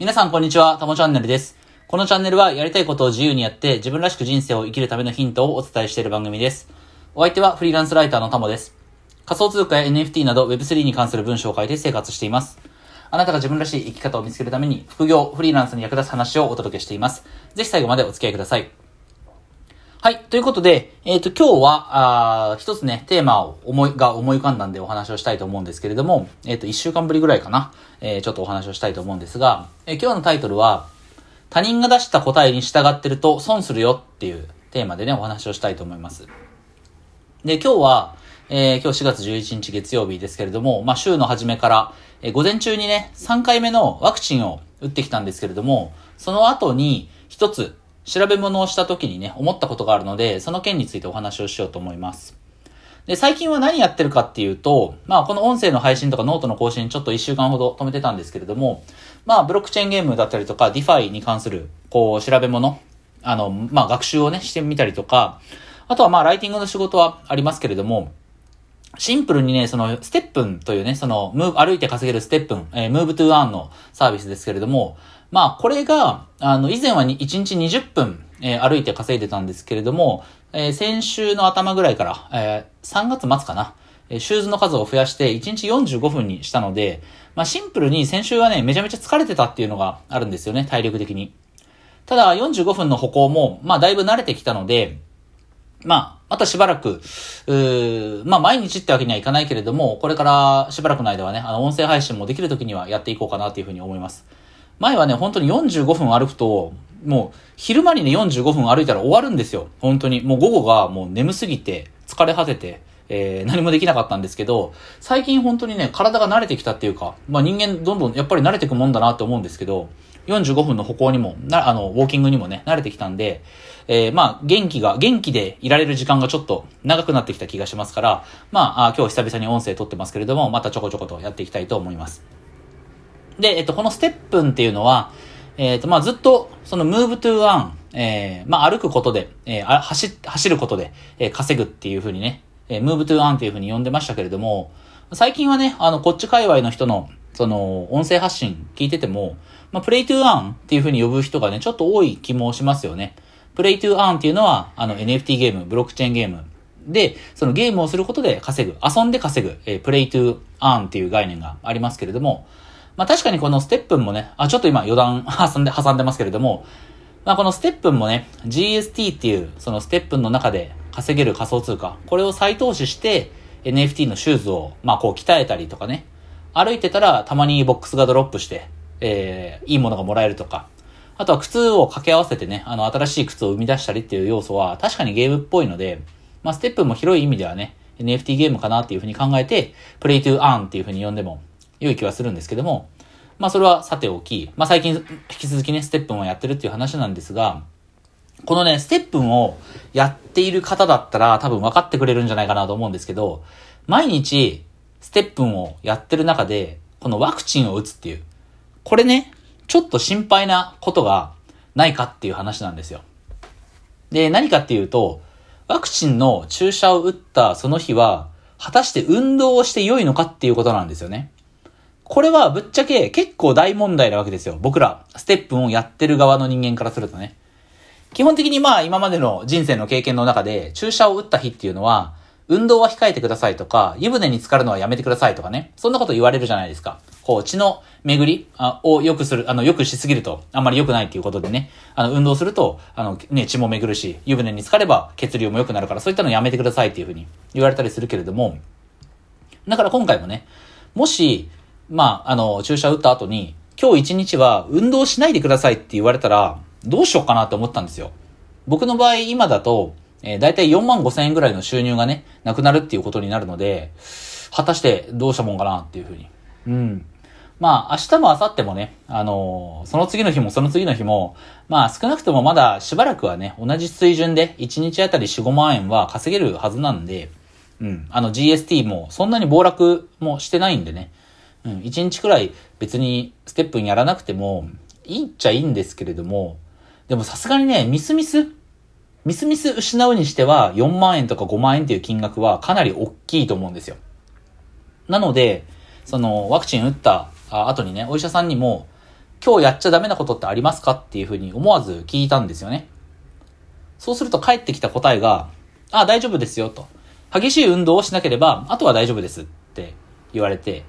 皆さんこんにちは、たもチャンネルです。このチャンネルはやりたいことを自由にやって自分らしく人生を生きるためのヒントをお伝えしている番組です。お相手はフリーランスライターのたもです。仮想通貨や NFT など Web3 に関する文章を書いて生活しています。あなたが自分らしい生き方を見つけるために副業、フリーランスに役立つ話をお届けしています。ぜひ最後までお付き合いください。はい。ということで、えっ、と、今日は、あー一つね、テーマを思い、が思い浮かんだんでお話をしたいと思うんですけれども、えっ、と、一週間ぶりぐらいかな、えーちょっとお話をしたいと思うんですが、えー今日のタイトルは、他人が出した答えに従ってると損するよっていうテーマでね、お話をしたいと思います。で、今日は、えー今日4月11日月曜日ですけれども、まあ、週の初めから、えー午前中にね、3回目のワクチンを打ってきたんですけれども、その後に一つ調べ物をした時にね、思ったことがあるので、その件についてお話をしようと思います。で、最近は何やってるかっていうと、まあ、この音声の配信とかノートの更新ちょっと1週間ほど止めてたんですけれども、まあ、ブロックチェーンゲームだったりとか、 DeFi に関する、こう、調べ物、あの、まあ、学習をね、してみたりとか、あとはまあ、ライティングの仕事はありますけれども、シンプルにね、その、 STEPN というね、その、歩いて稼げる STEPN、えー、 Move to Earn のサービスですけれども、まあ、これが、あの、以前は1日20分、えー歩いて稼いでたんですけれども、えー先週の頭ぐらいから、えー3月末かな、えシューズの数を増やして1日45分にしたので、まあ、シンプルに先週はね、めちゃめちゃ疲れてたっていうのがあるんですよね、体力的に。ただ、45分の歩行も、まあ、だいぶ慣れてきたので、まあ、またしばらく、うまあ、毎日ってわけにはいかないけれども、これからしばらくの間はね、あの、音声配信もできる時にはやっていこうかなというふうに思います。前はね、本当に45分歩くと、もう、昼間にね、45分歩いたら終わるんですよ。本当に。もう午後がもう眠すぎて、疲れ果てて、えー、何もできなかったんですけど、最近本当にね、体が慣れてきたっていうか、まあ人間どんどんやっぱり慣れていくもんだなって思うんですけど、45分の歩行にも、な、あの、ウォーキングにもね、慣れてきたんで、えー、まあ、元気が、元気でいられる時間がちょっと長くなってきた気がしますから、まあ、あ今日久々に音声撮ってますけれども、またちょこちょことやっていきたいと思います。で、えっと、このステップンっていうのは、えっと、まあ、ずっと、その、move to earn、えー、まあ、歩くことで、えー、走、走ることで、えー、稼ぐっていう風にね、えー、move to earn っていう風に呼んでましたけれども、最近はね、あの、こっち界隈の人の、その、音声発信聞いてても、まあ、play to earn っていう風に呼ぶ人がね、ちょっと多い気もしますよね。play to earn っていうのは、あの、NFT ゲーム、ブロックチェーンゲーム。で、そのゲームをすることで稼ぐ、遊んで稼ぐ、えー、play to earn っていう概念がありますけれども、まあ確かにこのステップンもね、あ、ちょっと今余談 挟んで、挟んでますけれども、まあこのステップンもね、GST っていうそのステップンの中で稼げる仮想通貨、これを再投資して NFT のシューズをまあこう鍛えたりとかね、歩いてたらたまにボックスがドロップして、えー、いいものがもらえるとか、あとは靴を掛け合わせてね、あの新しい靴を生み出したりっていう要素は確かにゲームっぽいので、まあステップンも広い意味ではね、NFT ゲームかなっていうふうに考えて、プレイトゥーアーンっていうふうに呼んでも良い気はするんですけども、まあそれはさておき、まあ最近引き続きね、ステップンをやってるっていう話なんですが、このね、ステップンをやっている方だったら多分分かってくれるんじゃないかなと思うんですけど、毎日ステップンをやってる中で、このワクチンを打つっていう、これね、ちょっと心配なことがないかっていう話なんですよ。で、何かっていうと、ワクチンの注射を打ったその日は、果たして運動をして良いのかっていうことなんですよね。これはぶっちゃけ結構大問題なわけですよ。僕ら、ステップをやってる側の人間からするとね。基本的にまあ今までの人生の経験の中で注射を打った日っていうのは、運動は控えてくださいとか、湯船に浸かるのはやめてくださいとかね。そんなこと言われるじゃないですか。こう、血の巡りを良くする、あの、良くしすぎると、あんまり良くないっていうことでね。あの、運動すると、あの、ね、血も巡るし、湯船に浸かれば血流も良くなるから、そういったのやめてくださいっていうふうに言われたりするけれども、だから今回もね、もし、まあ、あの、注射打った後に、今日一日は運動しないでくださいって言われたら、どうしようかなって思ったんですよ。僕の場合、今だと、えー、だいたい4万5千円ぐらいの収入がね、なくなるっていうことになるので、果たしてどうしたもんかなっていうふうに。うん。まあ、明日も明後日もね、あのーその次の日もその次の日も、まあ、少なくともまだしばらくはね、同じ水準で1日あたり4、5万円は稼げるはずなんで、うん。あの GST もそんなに暴落もしてないんでね。うん。1日くらい別にステップにやらなくてもいいっちゃいいんですけれども、でもさすがにね、ミスミスミスミス失うにしては4万円とか5万円っていう金額はかなり大きいと思うんですよ。なので、そのワクチン打った後にね、お医者さんにも、今日やっちゃダメなことってありますかっていうふうに思わず聞いたんですよね。そうすると返ってきた答えが、あ、大丈夫ですよと。激しい運動をしなければ、あとは大丈夫ですって言われて、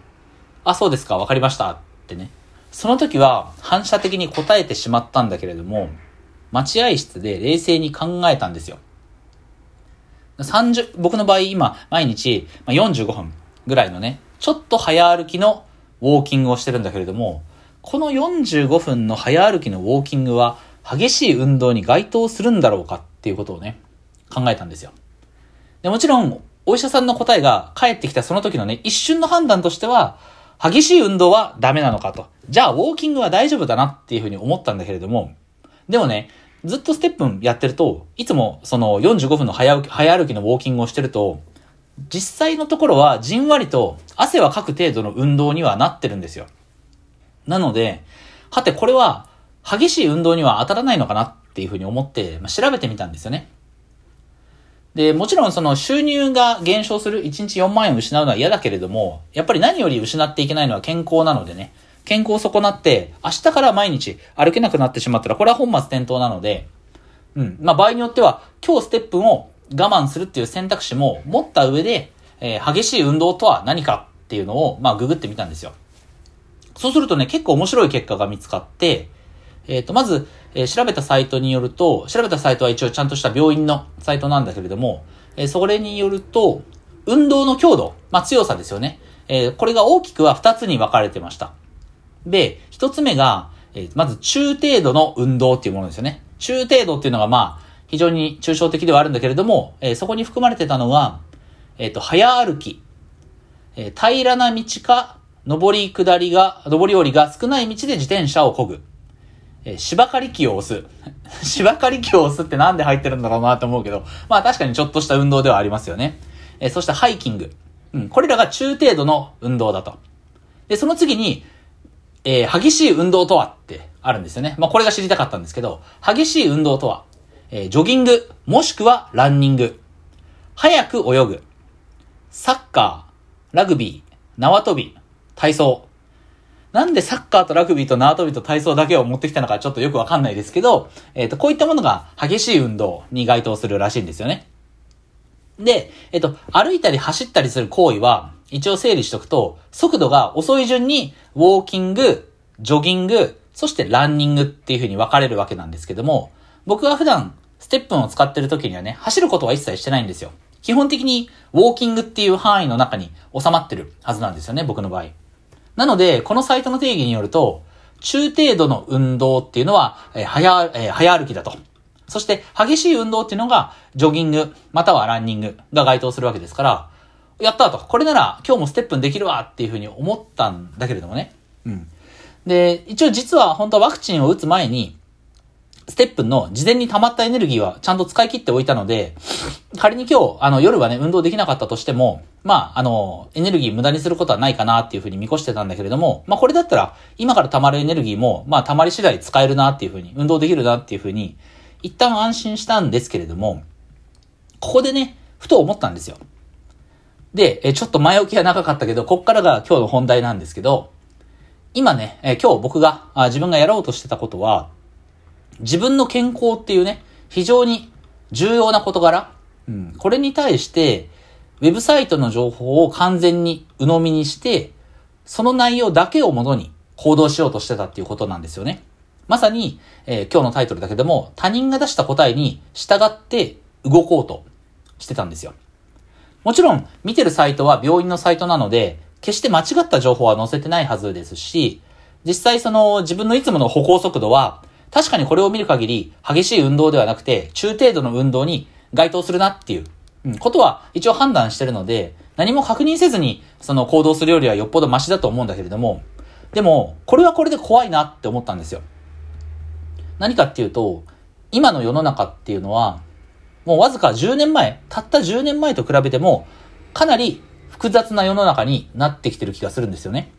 あ、そうですか、わかりましたってね。その時は反射的に答えてしまったんだけれども、待合室で冷静に考えたんですよ。30、僕の場合今、毎日45分ぐらいのね、ちょっと早歩きのウォーキングをしてるんだけれども、この45分の早歩きのウォーキングは激しい運動に該当するんだろうかっていうことをね、考えたんですよ。でもちろん、お医者さんの答えが返ってきたその時のね、一瞬の判断としては、激しい運動はダメなのかと。じゃあ、ウォーキングは大丈夫だなっていうふうに思ったんだけれども、でもね、ずっとステップやってると、いつもその45分の早早歩きのウォーキングをしてると、実際のところはじんわりと汗はかく程度の運動にはなってるんですよ。なので、はてこれは激しい運動には当たらないのかなっていうふうに思って、まあ、調べてみたんですよね。で、もちろんその収入が減少する、1日4万円失うのは嫌だけれども、やっぱり何より失っていけないのは健康なのでね、健康を損なって、明日から毎日歩けなくなってしまったら、これは本末転倒なので、うん。まあ、場合によっては、今日ステップを我慢するっていう選択肢も持った上で、えー、激しい運動とは何かっていうのを、まあ、ググってみたんですよ。そうするとね、結構面白い結果が見つかって、えっ、ー、と、まず、えー、調べたサイトによると、調べたサイトは一応ちゃんとした病院のサイトなんだけれども、えー、それによると、運動の強度、まあ、強さですよね。え、これが大きくは2つに分かれてました。で、1つ目が、え、まず中程度の運動っていうものですよね。中程度っていうのがまあ、非常に抽象的ではあるんだけれども、え、そこに含まれてたのは、えっ、と、早歩き、え、平らな道か、上り下りが、上り下りが少ない道で自転車を漕ぐ。えー、芝刈り機を押す。芝刈り機を押すってなんで入ってるんだろうなと思うけど、まあ確かにちょっとした運動ではありますよね。え、そしてハイキング。うん、これらが中程度の運動だと。で、その次に、えー、激しい運動とはってあるんですよね。まあ、これが知りたかったんですけど、激しい運動とは、えー、ジョギング、もしくはランニング、早く泳ぐ、サッカー、ラグビー、縄跳び、体操。なんでサッカーとラグビーと縄跳びと体操だけを持ってきたのかちょっとよくわかんないですけど、えっ、ー、と、こういったものが激しい運動に該当するらしいんですよね。で、えっ、ー、と、歩いたり走ったりする行為は、一応整理しとくと、速度が遅い順に、ウォーキング、ジョギング、そしてランニングっていう風に分かれるわけなんですけども、僕は普段、ステップンを使ってる時にはね、走ることは一切してないんですよ。基本的に、ウォーキングっていう範囲の中に収まってるはずなんですよね、僕の場合。なので、このサイトの定義によると、中程度の運動っていうのは、えー、早、え、早歩きだと。そして、激しい運動っていうのが、ジョギング、またはランニングが該当するわけですから、やったと。これなら今日もステップンできるわっていうふうに思ったんだけれどもね。うん。で、一応実は本当はワクチンを打つ前に、ステップの事前に溜まったエネルギーはちゃんと使い切っておいたので、仮に今日、あの、夜はね、運動できなかったとしても、まあ、あの、エネルギー無駄にすることはないかなっていうふうに見越してたんだけれども、まあ、これだったら、今から溜まるエネルギーも、まあ、溜まり次第使えるなっていうふうに、運動できるなっていうふうに、一旦安心したんですけれども、ここでね、ふと思ったんですよ。で、えちょっと前置きは長かったけど、こっからが今日の本題なんですけど、今ね、え今日僕があ、自分がやろうとしてたことは、自分の健康っていうね、非常に重要な事柄、うん、これに対して、ウェブサイトの情報を完全に鵜呑みにして、その内容だけをもとに行動しようとしてたっていうことなんですよね。まさに、えー、今日のタイトルだけでも、他人が出した答えに従って動こうとしてたんですよ。もちろん、見てるサイトは病院のサイトなので、決して間違った情報は載せてないはずですし、実際その自分のいつもの歩行速度は、確かにこれを見る限り、激しい運動ではなくて、中程度の運動に該当するなっていう、うん、ことは一応判断してるので、何も確認せずに、その行動するよりはよっぽどマシだと思うんだけれども、でも、これはこれで怖いなって思ったんですよ。何かっていうと、今の世の中っていうのは、もうわずか10年前、たった10年前と比べても、かなり複雑な世の中になってきてる気がするんですよね。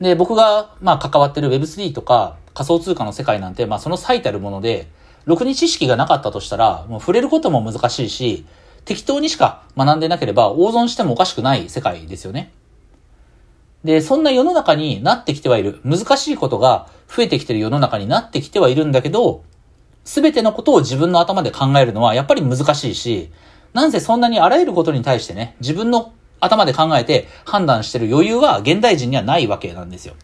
で、僕が、まあ、関わってる Web3 とか仮想通貨の世界なんて、まあ、その最たるもので、ろくに知識がなかったとしたら、もう触れることも難しいし、適当にしか学んでなければ、大損してもおかしくない世界ですよね。で、そんな世の中になってきてはいる。難しいことが増えてきてる世の中になってきてはいるんだけど、すべてのことを自分の頭で考えるのはやっぱり難しいし、なんせそんなにあらゆることに対してね、自分の頭で考えて判断してる余裕は現代人にはないわけなんですよ。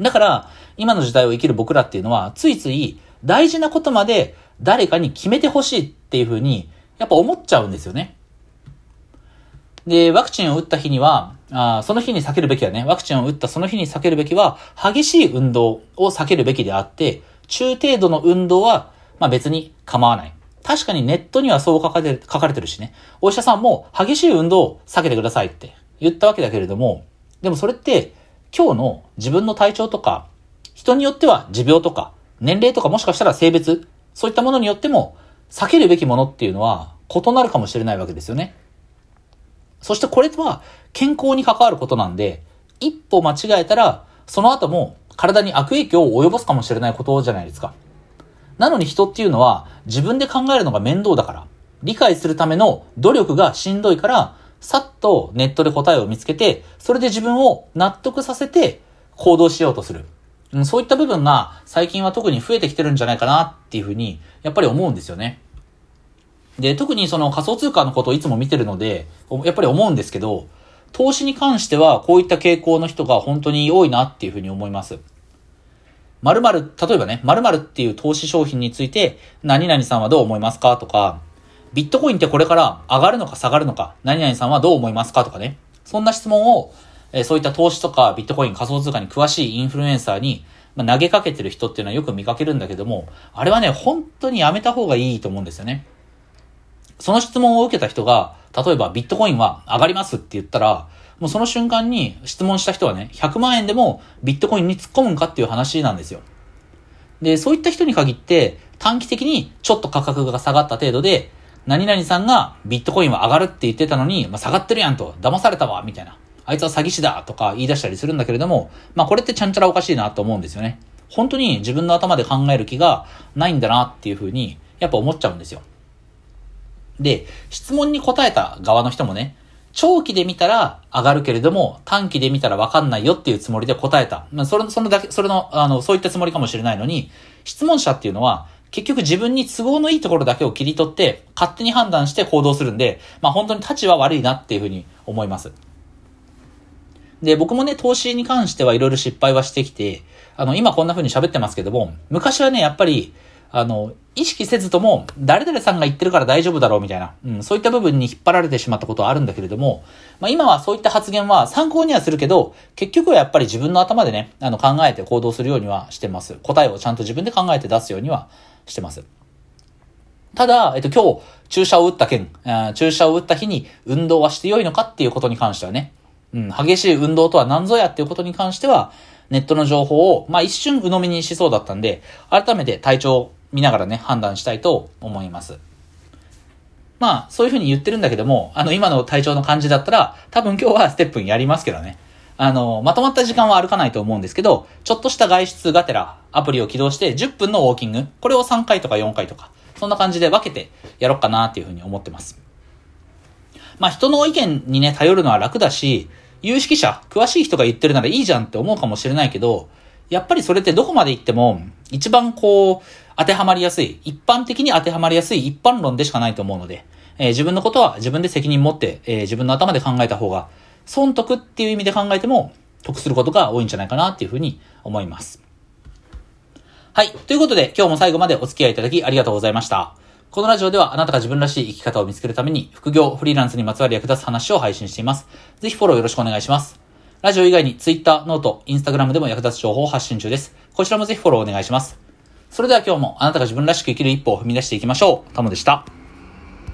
だから、今の時代を生きる僕らっていうのは、ついつい大事なことまで誰かに決めてほしいっていうふうに、やっぱ思っちゃうんですよね。で、ワクチンを打った日には、あその日に避けるべきはね、ワクチンを打ったその日に避けるべきは、激しい運動を避けるべきであって、中程度の運動は、まあ別に構わない。確かにネットにはそう書かれ書かれてるしね。お医者さんも激しい運動を避けてくださいって言ったわけだけれども、でもそれって今日の自分の体調とか、人によっては持病とか、年齢とかもしかしたら性別、そういったものによっても避けるべきものっていうのは異なるかもしれないわけですよね。そしてこれは健康に関わることなんで、一歩間違えたら、その後も体に悪影響を及ぼすかもしれないことじゃないですか。なのに人っていうのは自分で考えるのが面倒だから、理解するための努力がしんどいから、さっとネットで答えを見つけて、それで自分を納得させて行動しようとする。そういった部分が最近は特に増えてきてるんじゃないかなっていうふうに、やっぱり思うんですよね。で、特にその仮想通貨のことをいつも見てるので、やっぱり思うんですけど、投資に関してはこういった傾向の人が本当に多いなっていうふうに思います。〇〇、例えばね、〇〇っていう投資商品について、何々さんはどう思いますかとか、ビットコインってこれから上がるのか下がるのか、何々さんはどう思いますかとかね。そんな質問を、えそういった投資とかビットコイン仮想通貨に詳しいインフルエンサーに、ま投げかけてる人っていうのはよく見かけるんだけども、あれはね、本当にやめた方がいいと思うんですよね。その質問を受けた人が、例えばビットコインは上がりますって言ったら、もうその瞬間に質問した人はね、100万円でもビットコインに突っ込むんかっていう話なんですよ。で、そういった人に限って短期的にちょっと価格が下がった程度で、何々さんがビットコインは上がるって言ってたのに、まあ、下がってるやんと、騙されたわ、みたいな。あいつは詐欺師だとか言い出したりするんだけれども、まあこれってちゃんちゃらおかしいなと思うんですよね。本当に自分の頭で考える気がないんだなっていうふうに、やっぱ思っちゃうんですよ。で、質問に答えた側の人もね、長期で見たら上がるけれども、短期で見たらわかんないよっていうつもりで答えた。まあ、それ、そのだけ、それの、あの、そういったつもりかもしれないのに、質問者っていうのは、結局自分に都合のいいところだけを切り取って、勝手に判断して行動するんで、まあ本当に立ちは悪いなっていうふうに思います。で、僕もね、投資に関してはいろいろ失敗はしてきて、あの、今こんな風に喋ってますけども、昔はね、やっぱり、あの、意識せずとも、誰々さんが言ってるから大丈夫だろうみたいな、うん、そういった部分に引っ張られてしまったことはあるんだけれども、まあ今はそういった発言は参考にはするけど、結局はやっぱり自分の頭でね、あの考えて行動するようにはしてます。答えをちゃんと自分で考えて出すようにはしてます。ただ、えっと今日、注射を打った件、注射を打った日に運動はして良いのかっていうことに関してはね、うん、激しい運動とは何ぞやっていうことに関しては、ネットの情報を、まあ一瞬鵜呑みにしそうだったんで、改めて体調を見ながらね、判断したいと思います。まあ、そういうふうに言ってるんだけども、あの、今の体調の感じだったら、多分今日はステップンやりますけどね。あの、まとまった時間は歩かないと思うんですけど、ちょっとした外出がてら、アプリを起動して10分のウォーキング、これを3回とか4回とか、そんな感じで分けてやろうかなっていうふうに思ってます。まあ、人の意見にね、頼るのは楽だし、有識者、詳しい人が言ってるならいいじゃんって思うかもしれないけど、やっぱりそれってどこまで行っても、一番こう、当てはまりやすい、一般的に当てはまりやすい一般論でしかないと思うので、えー、自分のことは自分で責任持って、えー、自分の頭で考えた方が、損得っていう意味で考えても、得することが多いんじゃないかなっていうふうに思います。はい。ということで、今日も最後までお付き合いいただきありがとうございました。このラジオではあなたが自分らしい生き方を見つけるために、副業、フリーランスにまつわる役立つ話を配信しています。ぜひフォローよろしくお願いします。ラジオ以外に Twitter、 note、Instagram でも役立つ情報を発信中です。こちらもぜひフォローお願いします。それでは今日もあなたが自分らしく生きる一歩を踏み出していきましょう。タモでした。